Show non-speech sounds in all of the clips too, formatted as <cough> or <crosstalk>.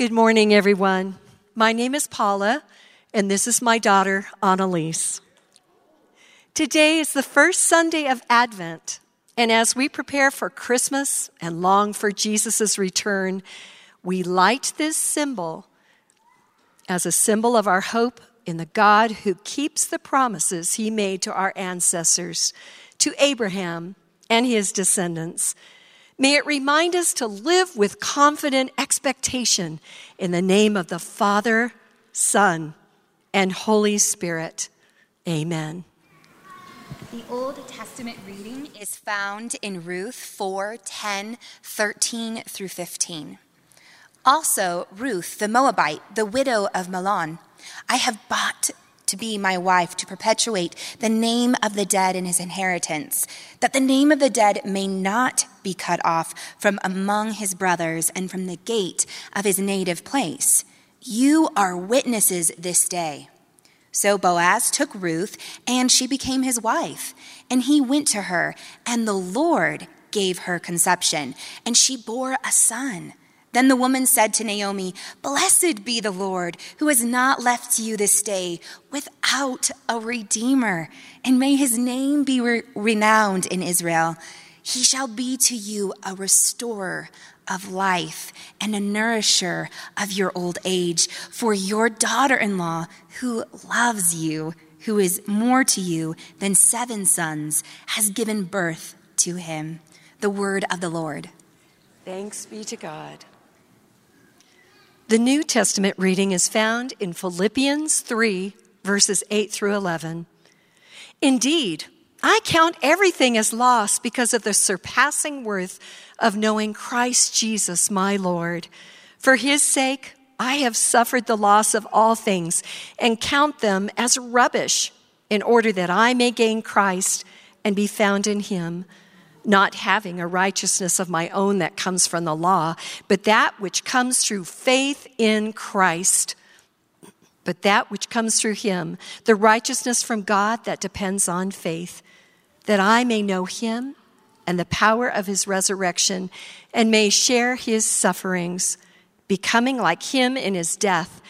Good morning, everyone. My name is Paula, and this is my daughter, Annalise. Today is the first Sunday of Advent, and as we prepare for Christmas and long for Jesus' return, we light this symbol as a symbol of our hope in the God who keeps the promises he made to our ancestors, to Abraham and his descendants. May it remind us to live with confident expectation in the name of the Father, Son, and Holy Spirit. Amen. The Old Testament reading is found in Ruth 4 10, 13 through 15. Also, Ruth, the Moabite, the widow of Mahlon, I have bought to be my wife to perpetuate the name of the dead in his inheritance, that the name of the dead may not be cut off from among his brothers and from the gate of his native place. You are witnesses this day. So Boaz took Ruth, and she became his wife. And he went to her, and the Lord gave her conception, and she bore a son. Then the woman said to Naomi, Blessed be the Lord, who has not left you this day without a redeemer, and may his name be re- renowned in Israel. He shall be to you a restorer of life and a nourisher of your old age. For your daughter in law, who loves you, who is more to you than seven sons, has given birth to him. The word of the Lord. Thanks be to God. The New Testament reading is found in Philippians 3, verses 8 through 11. Indeed, I count everything as loss because of the surpassing worth of knowing Christ Jesus, my Lord. For his sake, I have suffered the loss of all things and count them as rubbish in order that I may gain Christ and be found in him not having a righteousness of my own that comes from the law, but that which comes through faith in Christ. But that which comes through him, the righteousness from God that depends on faith, that I may know him and the power of his resurrection and may share his sufferings, becoming like him in his death,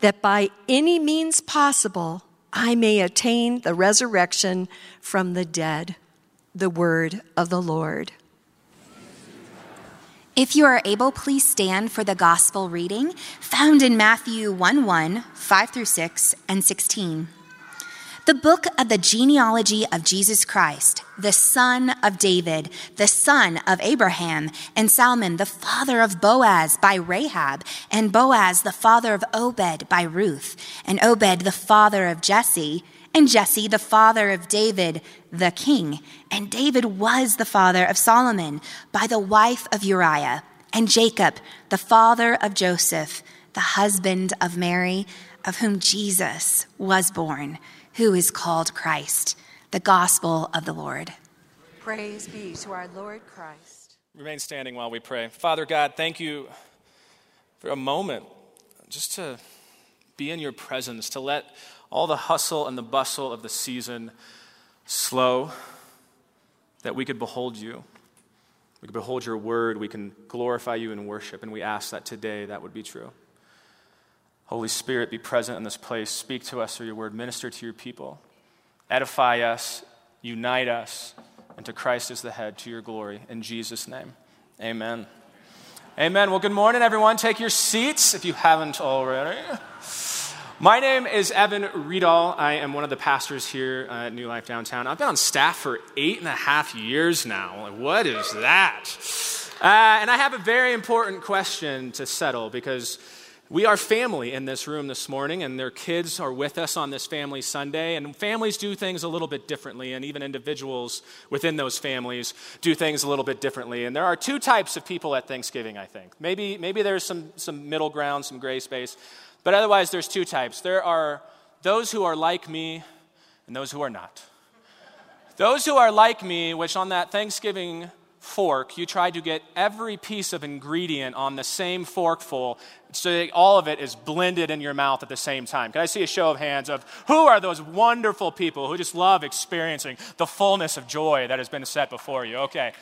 that by any means possible I may attain the resurrection from the dead the word of the Lord. If you are able, please stand for the gospel reading found in Matthew 1 1, 5 through 6, and 16. The book of the genealogy of Jesus Christ, the son of David, the son of Abraham, and Salmon, the father of Boaz by Rahab, and Boaz, the father of Obed by Ruth, and Obed, the father of Jesse and Jesse, the father of David, the king. And David was the father of Solomon by the wife of Uriah, and Jacob, the father of Joseph, the husband of Mary, of whom Jesus was born, who is called Christ, the gospel of the Lord. Praise be to our Lord Christ. Remain standing while we pray. Father God, thank you for a moment just to be in your presence, to let all the hustle and the bustle of the season slow, that we could behold you. We could behold your word. We can glorify you in worship. And we ask that today that would be true. Holy Spirit, be present in this place. Speak to us through your word. Minister to your people. Edify us, unite us, and to Christ as the head, to your glory. In Jesus' name, amen. Amen. Well, good morning, everyone. Take your seats if you haven't already. My name is Evan Riedel. I am one of the pastors here at New Life Downtown. I've been on staff for eight and a half years now. What is that? Uh, and I have a very important question to settle because we are family in this room this morning, and their kids are with us on this Family Sunday. And families do things a little bit differently, and even individuals within those families do things a little bit differently. And there are two types of people at Thanksgiving, I think. Maybe, maybe there's some, some middle ground, some gray space. But otherwise, there's two types there are those who are like me and those who are not. Those who are like me, which on that Thanksgiving fork, you try to get every piece of ingredient on the same forkful so that all of it is blended in your mouth at the same time. Can I see a show of hands of who are those wonderful people who just love experiencing the fullness of joy that has been set before you? Okay.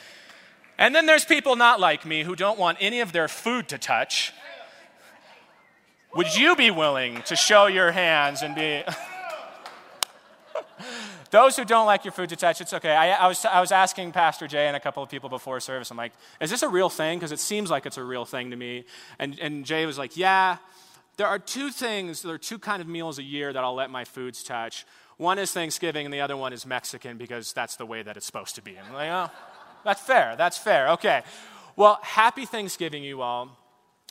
And then there's people not like me who don't want any of their food to touch Would you be willing to show your hands and be. <laughs> Those who don't like your food to touch, it's okay. I, I, was, I was asking Pastor Jay and a couple of people before service, I'm like, is this a real thing? Because it seems like it's a real thing to me. And, and Jay was like, yeah. There are two things, there are two kind of meals a year that I'll let my foods touch. One is Thanksgiving, and the other one is Mexican because that's the way that it's supposed to be. I'm like, oh, that's fair. That's fair. Okay. Well, happy Thanksgiving, you all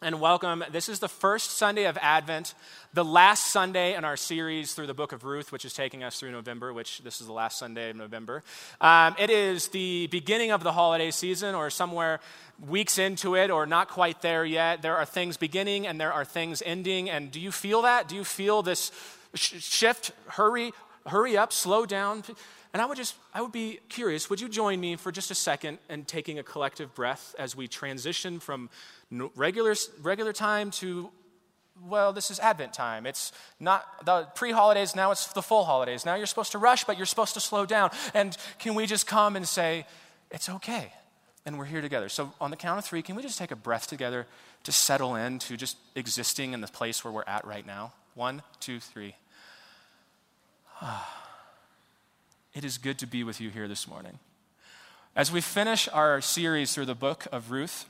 and welcome. This is the first Sunday of Advent, the last Sunday in our series through the book of Ruth, which is taking us through November, which this is the last Sunday of November. Um, it is the beginning of the holiday season, or somewhere weeks into it, or not quite there yet. There are things beginning and there are things ending. And do you feel that? Do you feel this sh- shift? Hurry, hurry up, slow down. And I would just, I would be curious, would you join me for just a second and taking a collective breath as we transition from regular, regular time to, well, this is Advent time. It's not the pre holidays, now it's the full holidays. Now you're supposed to rush, but you're supposed to slow down. And can we just come and say, it's okay? And we're here together. So, on the count of three, can we just take a breath together to settle into just existing in the place where we're at right now? One, two, three. <sighs> It is good to be with you here this morning. As we finish our series through the book of Ruth,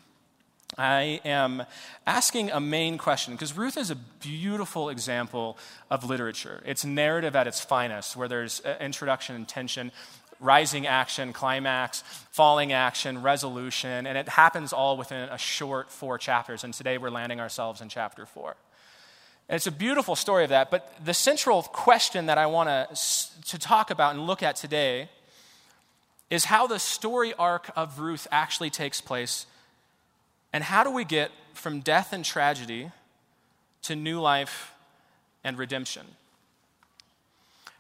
I am asking a main question because Ruth is a beautiful example of literature. It's narrative at its finest, where there's uh, introduction and tension, rising action, climax, falling action, resolution, and it happens all within a short four chapters. And today we're landing ourselves in chapter four. And it's a beautiful story of that. But the central question that I want to, to talk about and look at today is how the story arc of Ruth actually takes place and how do we get from death and tragedy to new life and redemption?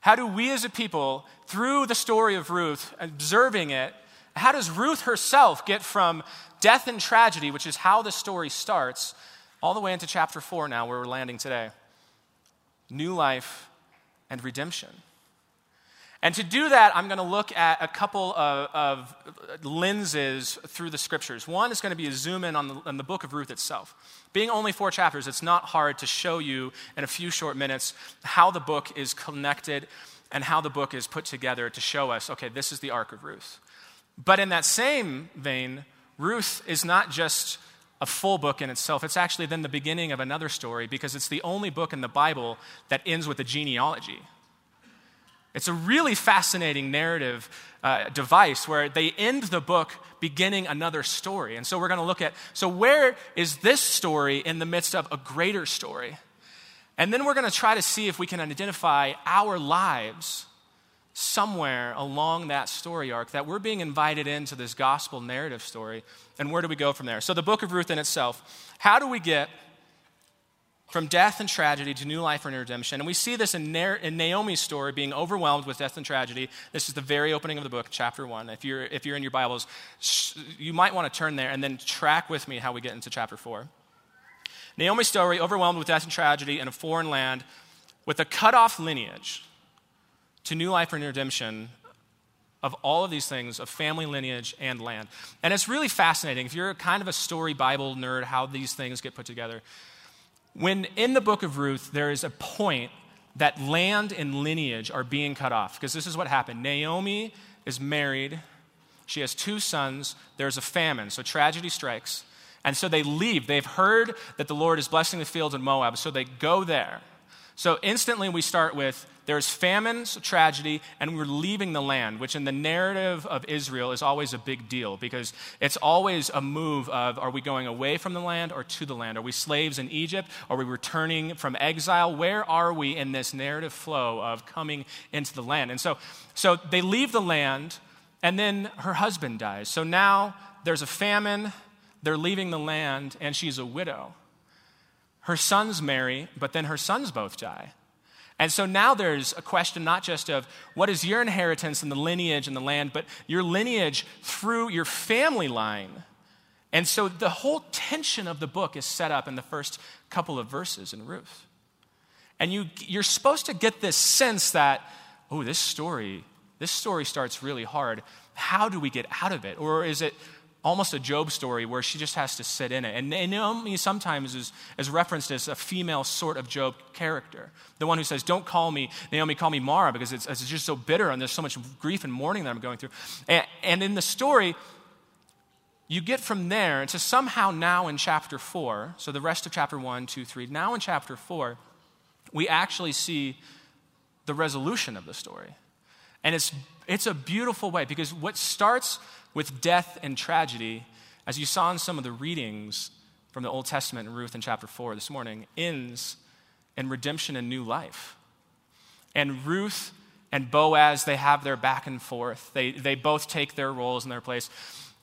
How do we as a people, through the story of Ruth, observing it, how does Ruth herself get from death and tragedy, which is how the story starts, all the way into chapter 4 now, where we're landing today? New life and redemption. And to do that, I'm going to look at a couple of, of, lenses through the scriptures. One is going to be a zoom in on the, on the, book of Ruth itself. Being only four chapters, it's not hard to show you in a few short minutes how the book is connected and how the book is put together to show us, okay, this is the arc of Ruth. But in that same vein, Ruth is not just a full book in itself. It's actually then the beginning of another story because it's the only book in the Bible that ends with a genealogy. It's a really fascinating narrative uh, device where they end the book beginning another story. And so we're going to look at so, where is this story in the midst of a greater story? And then we're going to try to see if we can identify our lives somewhere along that story arc that we're being invited into this gospel narrative story. And where do we go from there? So, the book of Ruth in itself, how do we get from death and tragedy to new life and redemption. And we see this in, Na- in, Naomi's story being overwhelmed with death and tragedy. This is the very opening of the book, chapter one. If you're, if you're in your Bibles, you might want to turn there and then track with me how we get into chapter four. Naomi's story, overwhelmed with death and tragedy in a foreign land, with a cut off lineage to new life and redemption of all of these things of family lineage and land. And it's really fascinating. If you're kind of a story Bible nerd, how these things get put together. When in the book of Ruth, there is a point that land and lineage are being cut off, because this is what happened. Naomi is married, she has two sons, there's a famine, so tragedy strikes. And so they leave. They've heard that the Lord is blessing the fields in Moab, so they go there. So instantly we start with there's famine, so tragedy, and we're leaving the land, which in the narrative of Israel is always a big deal because it's always a move of are we going away from the land or to the land? Are we slaves in Egypt? Are we returning from exile? Where are we in this narrative flow of coming into the land? And so, so they leave the land, and then her husband dies. So now there's a famine, they're leaving the land, and she's a widow. Her sons marry, but then her sons both die. And so now there's a question not just of what is your inheritance in the lineage and the land, but your lineage through your family line. And so the whole tension of the book is set up in the first couple of verses in Ruth. And you, you're supposed to get this sense that, oh, this story, this story starts really hard. How do we get out of it? Or is it almost a Job story where she just has to sit in it. And Naomi sometimes is, is referenced as a female sort of Job character. The one who says, Don't call me Naomi, call me Mara, because it's, it's just so bitter and there's so much grief and mourning that I'm going through. And, and in the story, you get from there to somehow now in chapter 4, so the rest of chapter 1, 2, 3, now in chapter 4, we actually see the resolution of the story. And it's, it's a beautiful way because what starts with death and tragedy, as you saw in some of the readings from the Old Testament in Ruth in chapter 4 this morning, ends in redemption and new life. And Ruth and Boaz, they have their back and forth. They, they both take their roles in their place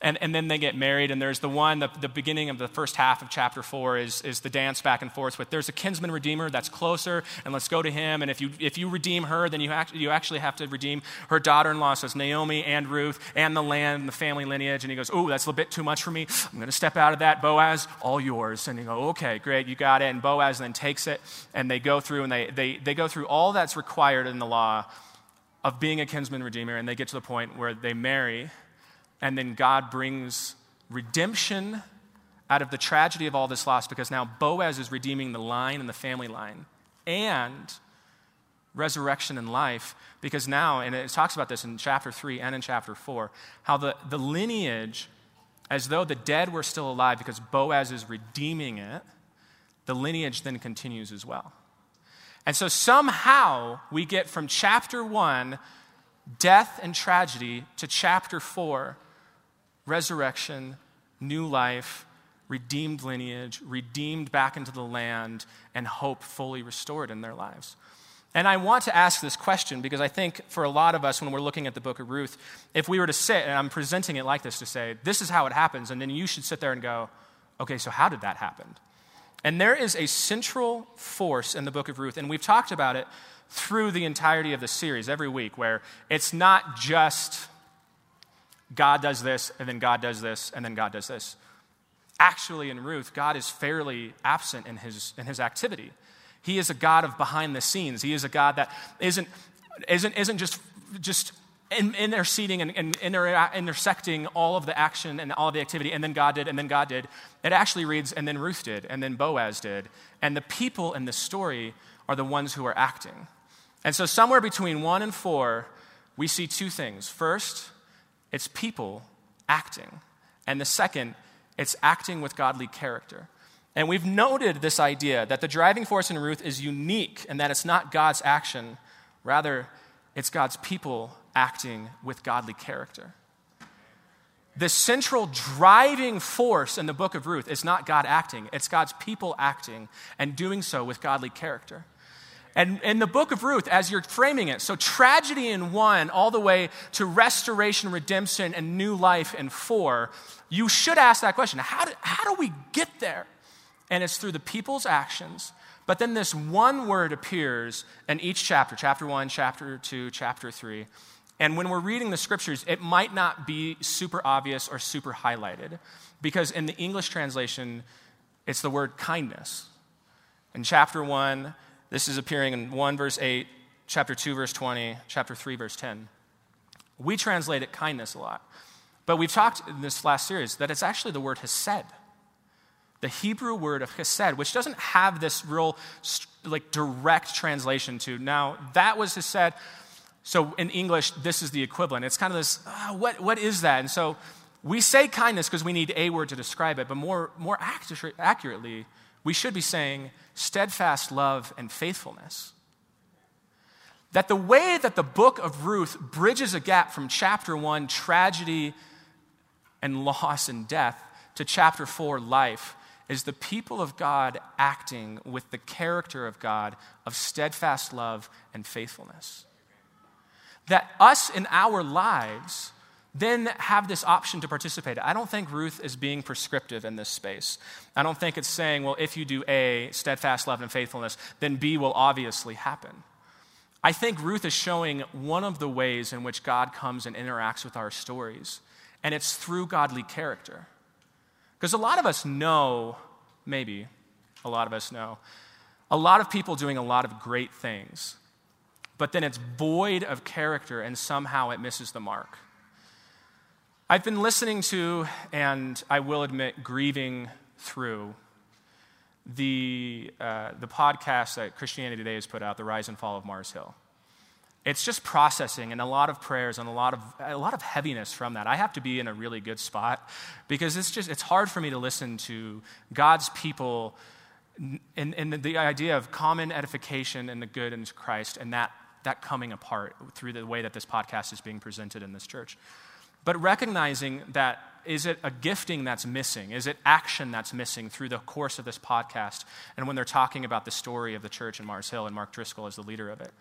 and, and then they get married and there's the one the, the beginning of the first half of chapter four is, is the dance back and forth with there's a kinsman redeemer that's closer and let's go to him and if you if you redeem her then you, act, you actually have to redeem her daughter-in-law. So it's naomi and ruth and the land and the family lineage and he goes oh that's a bit too much for me. I'm going to step out of that. Boaz all yours. And you go okay great you got it. And boaz then takes it and they go through and they, they, they go through all that's required in the law of being a kinsman redeemer and they get to the point where they marry and then God brings redemption out of the tragedy of all this loss because now Boaz is redeeming the line and the family line and resurrection and life because now, and it talks about this in chapter 3 and in chapter 4, how the, the lineage, as though the dead were still alive because Boaz is redeeming it, the lineage then continues as well. And so somehow we get from chapter 1, death and tragedy, to chapter 4, resurrection, new life, redeemed lineage, redeemed back into the land, and hope fully restored in their lives. And I want to ask this question because I think for a lot of us, when we're looking at the book of Ruth, if we were to sit, and I'm presenting it like this to say, this is how it happens, and then you should sit there and go, okay, so how did that happen? And there is a central force in the book of Ruth, and we've talked about it through the entirety of the series every week, where it's not just God does this, and then God does this, and then God does this. Actually, in Ruth, God is fairly absent in his, in his activity. He is a God of behind the scenes. He is a God that isn't, isn't, isn't just, just interceding and, and inter- intersecting all of the action and all of the activity, and then God did, and then God did. It actually reads, and then Ruth did, and then Boaz did. And the people in the story are the ones who are acting. And so, somewhere between one and four, we see two things. First, it's people acting. And the second, it's acting with godly character. And we've noted this idea that the driving force in Ruth is unique and that it's not God's action, rather, it's God's people acting with godly character. The central driving force in the book of Ruth is not God acting, it's God's people acting and doing so with godly character. And in the book of Ruth, as you're framing it, so tragedy in one, all the way to restoration, redemption, and new life in four, you should ask that question how do, how do we get there? And it's through the people's actions. But then this one word appears in each chapter chapter one, chapter two, chapter three. And when we're reading the scriptures, it might not be super obvious or super highlighted because in the English translation, it's the word kindness. In chapter one, this is appearing in 1 verse 8, chapter 2 verse 20, chapter 3 verse 10. We translate it kindness a lot. But we've talked in this last series that it's actually the word hesed. The Hebrew word of hesed, which doesn't have this real like direct translation to now that was hesed. So in English, this is the equivalent. It's kind of this, uh, what, what is that? And so we say kindness because we need a word to describe it, but more, more accurately, we should be saying steadfast love and faithfulness. That the way that the book of Ruth bridges a gap from chapter one, tragedy and loss and death, to chapter four, life, is the people of God acting with the character of God of steadfast love and faithfulness. That us in our lives then have this option to participate. I don't think Ruth is being prescriptive in this space. I don't think it's saying, well, if you do A, steadfast love and faithfulness, then B will obviously happen. I think Ruth is showing one of the ways in which God comes and interacts with our stories, and it's through godly character. Because a lot of us know, maybe a lot of us know, a lot of people doing a lot of great things, but then it's void of character and somehow it misses the mark. I've been listening to, and I will admit, grieving through the, uh, the podcast that Christianity Today has put out, The Rise and Fall of Mars Hill. It's just processing and a lot of prayers and a lot of, a lot of heaviness from that. I have to be in a really good spot because it's just, it's hard for me to listen to God's people and, and the idea of common edification and the good in Christ and that, that coming apart through the way that this podcast is being presented in this church. But recognizing that is it a gifting that's missing? Is it action that's missing through the course of this podcast? And when they're talking about the story of the church in Mars Hill and Mark Driscoll as the leader of it.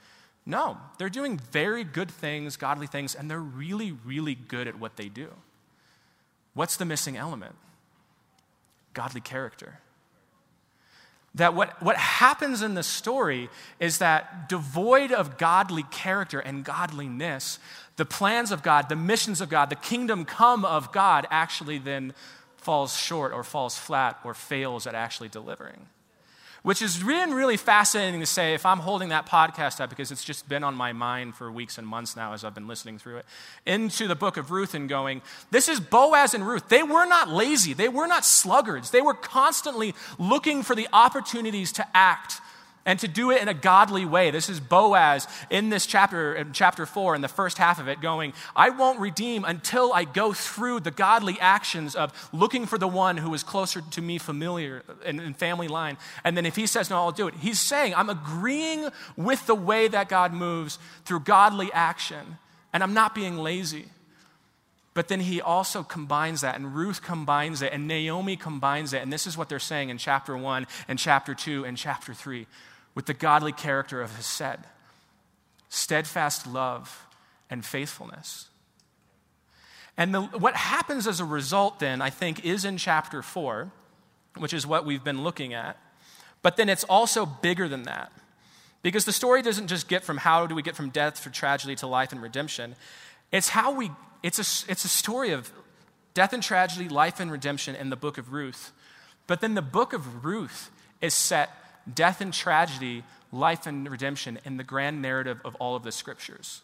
No, they're doing very good things, godly things, and they're really, really good at what they do. What's the missing element? Godly character. That what, what happens in the story is that devoid of godly character and godliness, the plans of God, the missions of God, the kingdom come of God actually then falls short or falls flat or fails at actually delivering. Which is really, really fascinating to say if I'm holding that podcast up because it's just been on my mind for weeks and months now as I've been listening through it, into the book of Ruth and going, this is Boaz and Ruth. They were not lazy, they were not sluggards. They were constantly looking for the opportunities to act and to do it in a godly way. This is Boaz in this chapter, in chapter four, in the first half of it, going, I won't redeem until I go through the godly actions of looking for the one who is closer to me, familiar in, in family line. And then if he says, No, I'll do it, he's saying, I'm agreeing with the way that God moves through godly action, and I'm not being lazy. But then he also combines that, and Ruth combines it, and Naomi combines it. And this is what they're saying in chapter one, and chapter two, and chapter three with the godly character of Hesed, steadfast love and faithfulness. And the, what happens as a result, then, I think, is in chapter 4, which is what we've been looking at. But then it's also bigger than that. Because the story doesn't just get from how do we get from death for tragedy to life and redemption. It's how we, it's a, it's a story of death and tragedy, life and redemption in the book of Ruth. But then the book of Ruth is set death and tragedy, life and redemption in the grand narrative of all of the scriptures.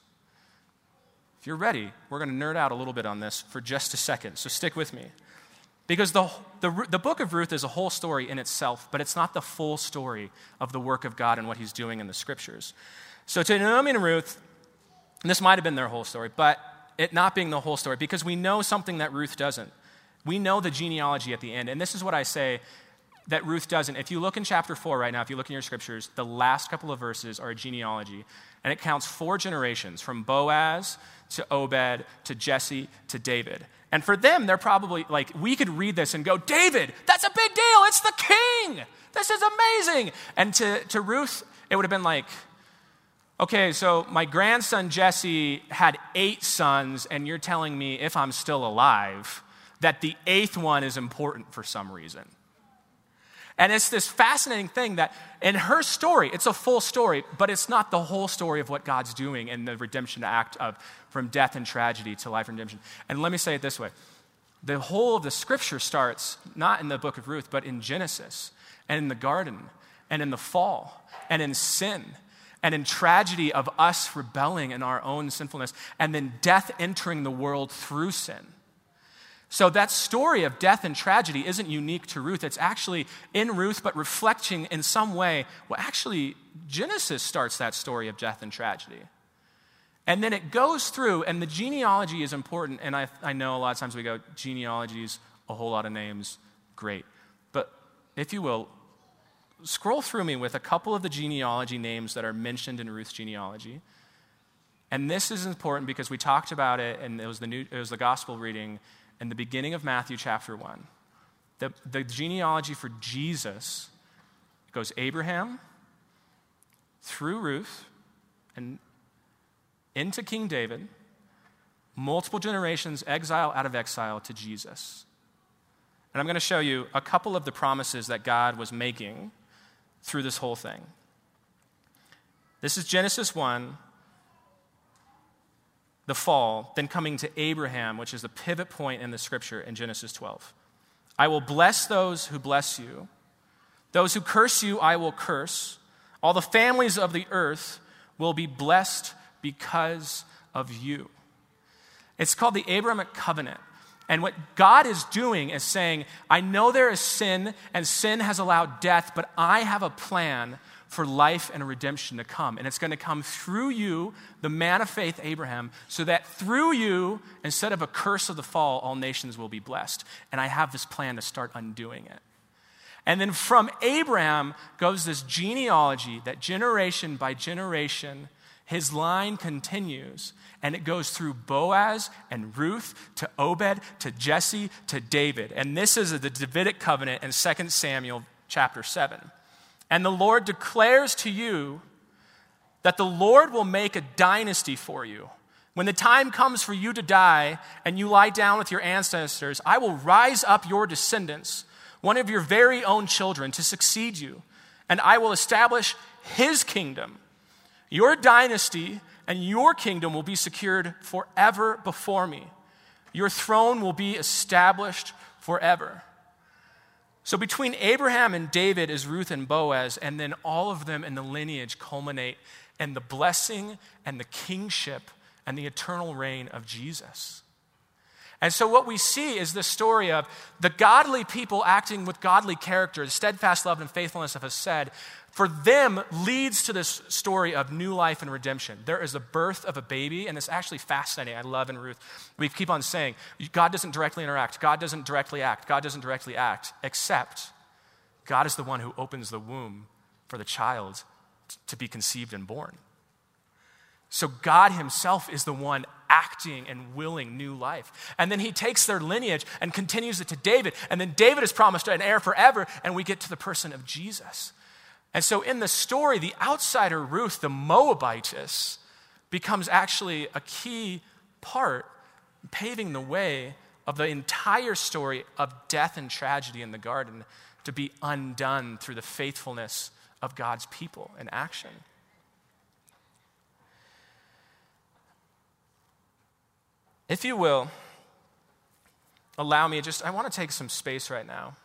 If you're ready, we're going to nerd out a little bit on this for just a second, so stick with me. Because the, the, the book of Ruth is a whole story in itself, but it's not the full story of the work of God and what he's doing in the scriptures. So to Naomi and Ruth, and this might have been their whole story, but it not being the whole story, because we know something that Ruth doesn't. We know the genealogy at the end. And this is what I say that Ruth doesn't. If you look in chapter 4 right now, if you look in your scriptures, the last couple of verses are a genealogy, and it counts four generations from Boaz to Obed to Jesse to David. And for them, they're probably like, we could read this and go, David, that's a big deal. It's the king. This is amazing. And to, to Ruth, it would have been like, okay, so my grandson Jesse had eight sons, and you're telling me if I'm still alive, that the eighth one is important for some reason. And it's this fascinating thing that in her story, it's a full story, but it's not the whole story of what God's doing in the redemption act of from death and tragedy to life and redemption. And let me say it this way the whole of the scripture starts not in the book of Ruth, but in Genesis and in the garden and in the fall and in sin and in tragedy of us rebelling in our own sinfulness and then death entering the world through sin. So that story of death and tragedy isn't unique to Ruth. It's actually in Ruth, but reflecting in some way. Well, actually, Genesis starts that story of death and tragedy. And then it goes through, and the genealogy is important. And I, I know a lot of times we go, genealogies, a whole lot of names, great. But if you will, scroll through me with a couple of the genealogy names that are mentioned in Ruth's genealogy. And this is important because we talked about it, and it was the, new, it was the gospel reading in the beginning of Matthew chapter 1. The, the genealogy for Jesus goes Abraham through Ruth and into King David, multiple generations, exile out of exile to Jesus. And I'm going to show you a couple of the promises that God was making through this whole thing. This is Genesis 1, the fall, then coming to Abraham, which is the pivot point in the scripture in Genesis 12. I will bless those who bless you. Those who curse you, I will curse. All the families of the earth will be blessed because of you. It's called the Abrahamic covenant, And what God is doing is saying, I know there is sin, and sin has allowed death, but I have a plan for life and redemption to come. And it's going to come through you, the man of faith, Abraham, so that through you, instead of a curse of the fall, all nations will be blessed. And I have this plan to start undoing it. And then from Abraham goes this genealogy that generation by generation, his line continues. And it goes through Boaz and Ruth to Obed to Jesse to David. And this is the Davidic covenant in 2 Samuel chapter 7. And the Lord declares to you that the Lord will make a dynasty for you. When the time comes for you to die and you lie down with your ancestors, I will rise up your descendants, one of your very own children, to succeed you, and I will establish his kingdom. Your dynasty and your kingdom will be secured forever before me. Your throne will be established forever. So between Abraham and David is Ruth and Boaz, and then all of them in the lineage culminate in the blessing and the kingship and the eternal reign of Jesus. And so, what we see is the story of the godly people acting with godly character, the steadfast love and faithfulness of Hesed, for them leads to this story of new life and redemption. There is the birth of a baby, and it's actually fascinating. I love in Ruth. We keep on saying, God doesn't directly interact, God doesn't directly act, God doesn't directly act, except God is the one who opens the womb for the child to be conceived and born. So God Himself is the one acting and willing new life. And then He takes their lineage and continues it to David. And then David is promised an heir forever, and we get to the person of Jesus. And so in the story, the outsider Ruth, the Moabitess, becomes actually a key part paving the way of the entire story of death and tragedy in the garden to be undone through the faithfulness of God's people in action. If you will, allow me just, I want to take some space right now.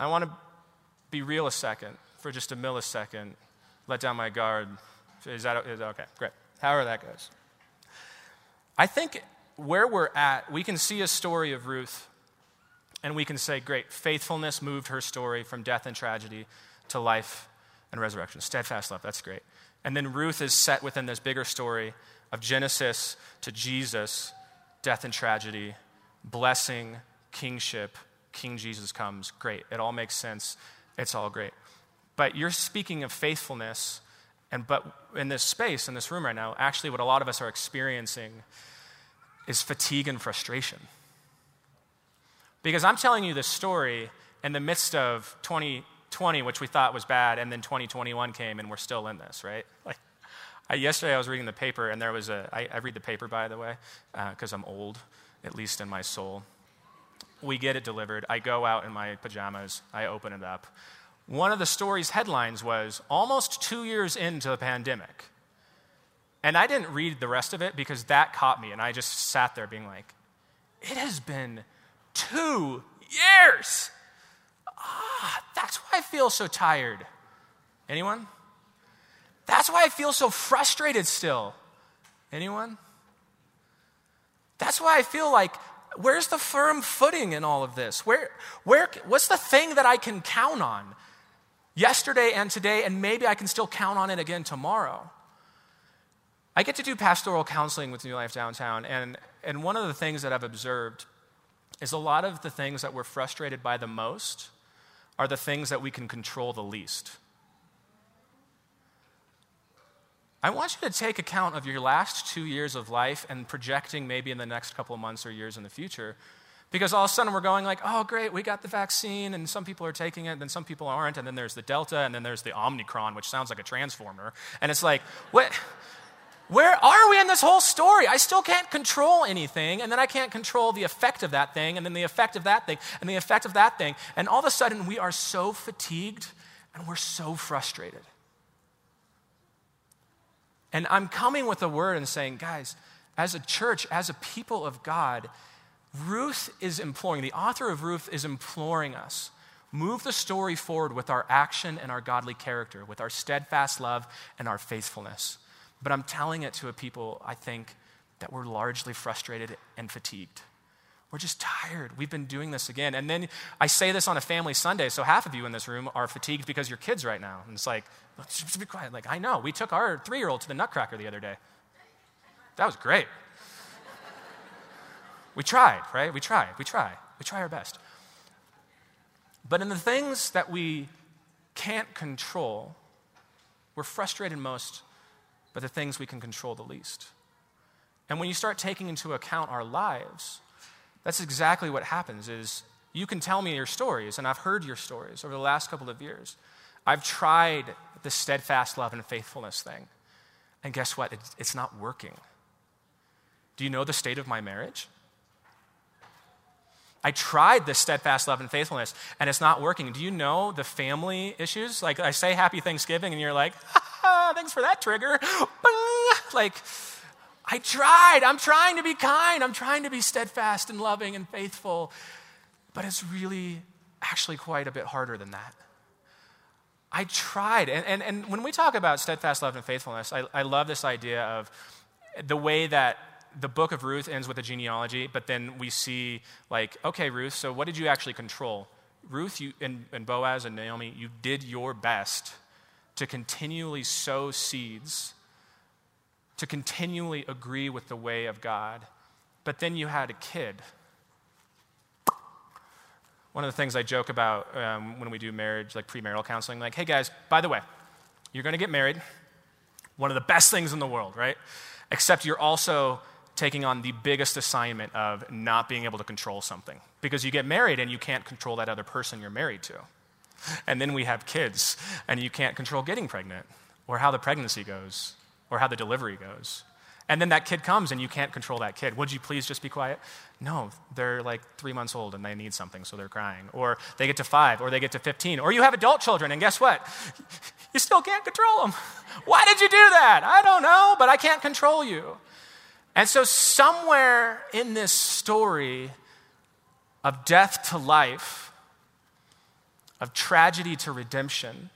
I want to be real a second for just a millisecond, let down my guard. Is that, is that okay? Great. However that goes. I think where we're at, we can see a story of Ruth and we can say, great, faithfulness moved her story from death and tragedy to life and resurrection. Steadfast love, that's great. And then Ruth is set within this bigger story of Genesis to Jesus, death and tragedy, blessing, kingship, King Jesus comes. Great. It all makes sense. It's all great. But you're speaking of faithfulness, and but in this space, in this room right now, actually what a lot of us are experiencing is fatigue and frustration. Because I'm telling you this story in the midst of 2020, which we thought was bad, and then 2021 came, and we're still in this, right? <laughs> Like, I, yesterday I was reading the paper, and there was a. I, I read the paper, by the way, because uh, I'm old, at least in my soul. We get it delivered. I go out in my pajamas, I open it up. One of the story's headlines was almost two years into the pandemic. And I didn't read the rest of it because that caught me, and I just sat there being like, it has been two years. Ah, that's why I feel so tired. Anyone? That's why I feel so frustrated still. Anyone? That's why I feel like where's the firm footing in all of this? Where, where, what's the thing that I can count on? Yesterday and today, and maybe I can still count on it again tomorrow. I get to do pastoral counseling with New Life Downtown, and, and one of the things that I've observed is a lot of the things that we're frustrated by the most are the things that we can control the least. I want you to take account of your last two years of life and projecting maybe in the next couple months or years in the future because all of a sudden we're going like, oh, great, we got the vaccine, and some people are taking it, and then some people aren't, and then there's the Delta, and then there's the Omicron, which sounds like a transformer. And it's like, what? Where are we in this whole story? I still can't control anything, and then I can't control the effect of that thing, and then the effect of that thing, and the effect of that thing. And all of a sudden, we are so fatigued and we're so frustrated. And I'm coming with a word and saying, guys, as a church, as a people of God, Ruth is imploring, the author of Ruth is imploring us move the story forward with our action and our godly character, with our steadfast love and our faithfulness. But I'm telling it to a people, I think, that we're largely frustrated and fatigued. We're just tired. We've been doing this again. And then I say this on a family Sunday, so half of you in this room are fatigued because you're kids right now. And it's like, just be quiet. Like, I know. We took our three year old to the Nutcracker the other day. That was great. We tried, right? We try. We try. We try our best. But in the things that we can't control, we're frustrated most by the things we can control the least. And when you start taking into account our lives, that's exactly what happens is you can tell me your stories, and I've heard your stories over the last couple of years. I've tried the steadfast love and faithfulness thing. And guess what? It's, it's not working. Do you know the state of my marriage? I tried this steadfast love and faithfulness, and it's not working. Do you know the family issues? Like, I say happy Thanksgiving, and you're like, <laughs> thanks for that trigger. <laughs> Like, I tried. I'm trying to be kind. I'm trying to be steadfast and loving and faithful. But it's really actually quite a bit harder than that. I tried. And, and, and when we talk about steadfast love and faithfulness, I, I love this idea of the way that the book of Ruth ends with a genealogy, but then we see, like, okay, Ruth, so what did you actually control? Ruth you, and, and Boaz and Naomi, you did your best to continually sow seeds to continually agree with the way of God. But then you had a kid. One of the things I joke about um, when we do marriage, like premarital counseling, like, hey guys, by the way, you're going to get married. One of the best things in the world, right? Except you're also taking on the biggest assignment of not being able to control something. Because you get married and you can't control that other person you're married to. And then we have kids and you can't control getting pregnant or how the pregnancy goes or how the delivery goes. And then that kid comes and you can't control that kid. Would you please just be quiet? No, they're like three months old and they need something, so they're crying. Or they get to five, or they get to 15. Or you have adult children, and guess what? You still can't control them. Why did you do that? I don't know, but I can't control you. And so, somewhere in this story of death to life, of tragedy to redemption,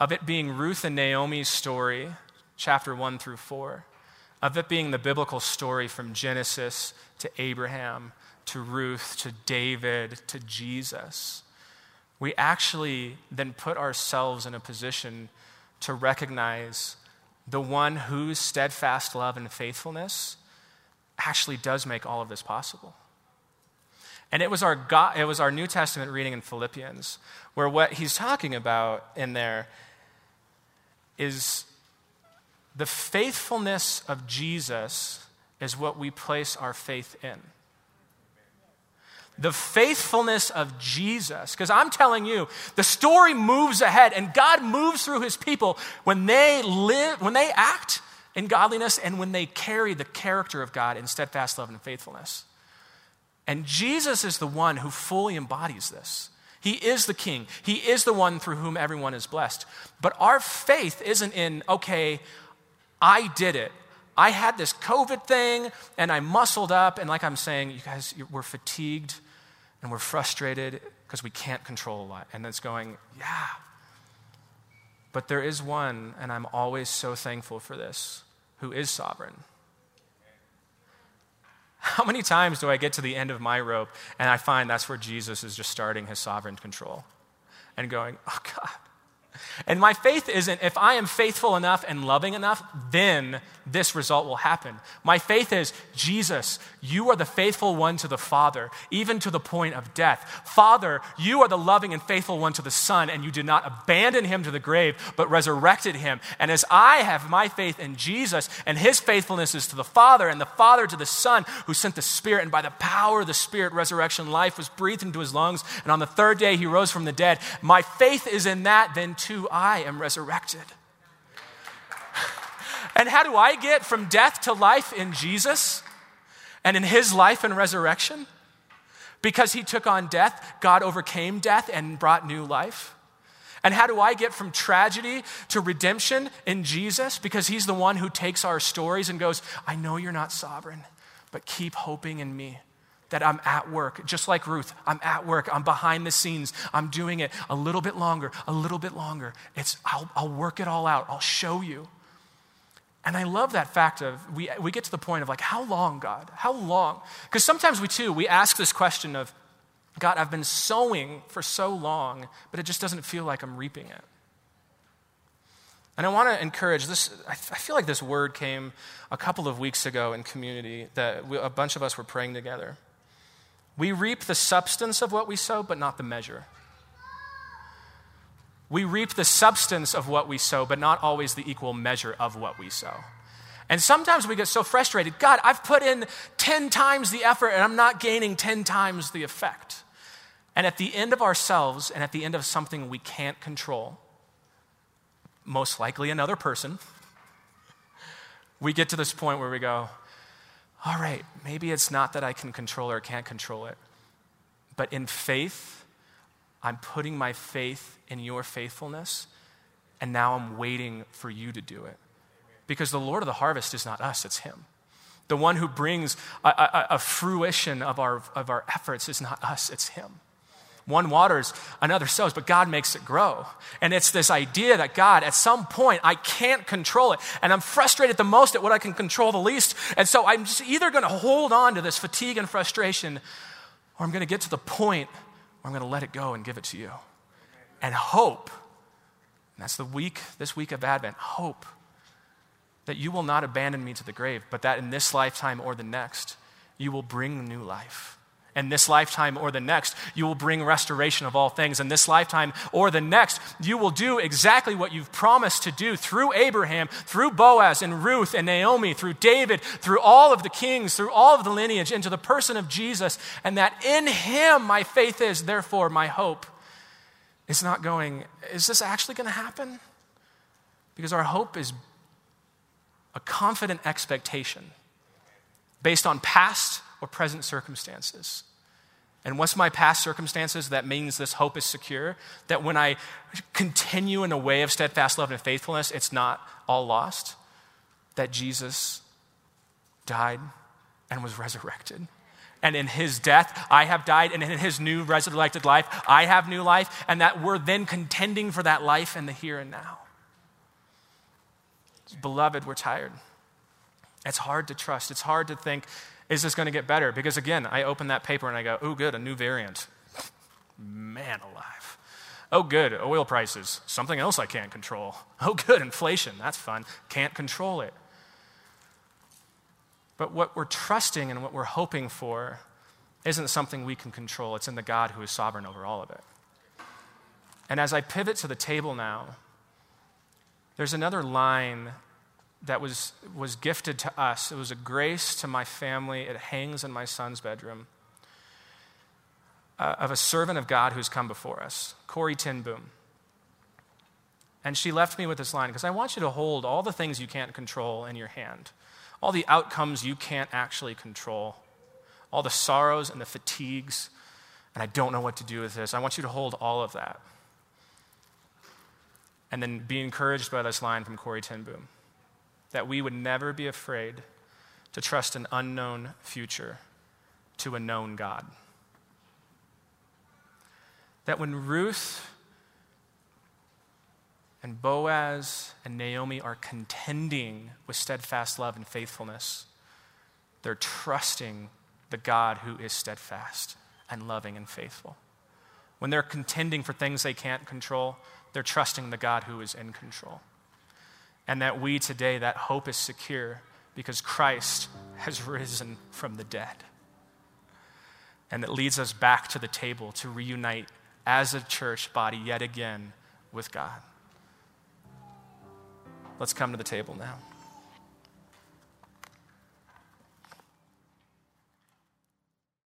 of it being Ruth and Naomi's story, chapter 1 through 4, of it being the biblical story from Genesis to Abraham to Ruth to David to Jesus, we actually then put ourselves in a position to recognize the one whose steadfast love and faithfulness actually does make all of this possible. And it was our, God, it was our New Testament reading in Philippians, where what he's talking about in there is the faithfulness of Jesus is what we place our faith in. The faithfulness of Jesus. Because I'm telling you, the story moves ahead and God moves through his people when they live, when they act in godliness and when they carry the character of God in steadfast love and faithfulness. And Jesus is the one who fully embodies this. He is the king. He is the one through whom everyone is blessed. But our faith isn't in, okay, I did it. I had this COVID thing and I muscled up. And like I'm saying, you guys, we're fatigued and we're frustrated because we can't control a lot. And it's going, yeah. But there is one, and I'm always so thankful for this, who is sovereign. How many times do I get to the end of my rope and I find that's where Jesus is just starting his sovereign control and going, oh God, and my faith isn't if I am faithful enough and loving enough, then this result will happen. My faith is Jesus, you are the faithful one to the Father, even to the point of death. Father, you are the loving and faithful one to the Son, and you did not abandon him to the grave, but resurrected him. And as I have my faith in Jesus, and his faithfulness is to the Father, and the Father to the Son, who sent the Spirit, and by the power of the Spirit, resurrection life was breathed into his lungs, and on the third day he rose from the dead. My faith is in that, then too I am resurrected. And how do I get from death to life in Jesus and in his life and resurrection? Because he took on death, God overcame death and brought new life. And how do I get from tragedy to redemption in Jesus? Because he's the one who takes our stories and goes, I know you're not sovereign, but keep hoping in me that I'm at work, just like Ruth. I'm at work. I'm behind the scenes. I'm doing it a little bit longer, a little bit longer. It's, I'll, I'll work it all out. I'll show you. And I love that fact of we, we get to the point of like, how long, God? How long? Because sometimes we too, we ask this question of, God, I've been sowing for so long, but it just doesn't feel like I'm reaping it. And I want to encourage this. I feel like this word came a couple of weeks ago in community that we, a bunch of us were praying together. We reap the substance of what we sow, but not the measure. We reap the substance of what we sow, but not always the equal measure of what we sow. And sometimes we get so frustrated God, I've put in 10 times the effort and I'm not gaining 10 times the effect. And at the end of ourselves and at the end of something we can't control, most likely another person, we get to this point where we go, all right, maybe it's not that I can control or can't control it, but in faith, I'm putting my faith in your faithfulness, and now I'm waiting for you to do it. Because the Lord of the harvest is not us, it's Him. The one who brings a, a, a fruition of our, of our efforts is not us, it's Him. One waters, another sows, but God makes it grow. And it's this idea that God, at some point, I can't control it. And I'm frustrated the most at what I can control the least. And so I'm just either going to hold on to this fatigue and frustration, or I'm going to get to the point where I'm going to let it go and give it to you. And hope, and that's the week, this week of Advent, hope that you will not abandon me to the grave, but that in this lifetime or the next, you will bring new life in this lifetime or the next, you will bring restoration of all things. In this lifetime or the next, you will do exactly what you've promised to do through Abraham, through Boaz and Ruth and Naomi, through David, through all of the kings, through all of the lineage, into the person of Jesus, and that in him my faith is, therefore my hope is not going, is this actually going to happen? Because our hope is a confident expectation based on past or present circumstances. And what's my past circumstances that means this hope is secure? That when I continue in a way of steadfast love and faithfulness, it's not all lost. That Jesus died and was resurrected. And in his death, I have died. And in his new resurrected life, I have new life. And that we're then contending for that life in the here and now. Beloved, we're tired. It's hard to trust. It's hard to think is this going to get better? Because again, I open that paper and I go, oh, good, a new variant. Man alive. Oh, good, oil prices. Something else I can't control. <laughs> Oh, good, inflation. That's fun. Can't control it. But what we're trusting and what we're hoping for isn't something we can control. It's in the God who is sovereign over all of it. And as I pivot to the table now, there's another line that was, was gifted to us. It was a grace to my family. It hangs in my son's bedroom. Uh, of a servant of God who's come before us, Corrie ten Boom. And she left me with this line because I want you to hold all the things you can't control in your hand, all the outcomes you can't actually control, all the sorrows and the fatigues, and I don't know what to do with this. I want you to hold all of that. And then be encouraged by this line from Corrie ten Boom that we would never be afraid to trust an unknown future to a known God. That when Ruth and Boaz and Naomi are contending with steadfast love and faithfulness, they're trusting the God who is steadfast and loving and faithful. When they're contending for things they can't control, they're trusting the God who is in control and that we today, that hope is secure because Christ has risen from the dead. And it leads us back to the table to reunite as a church body yet again with God. Let's come to the table now.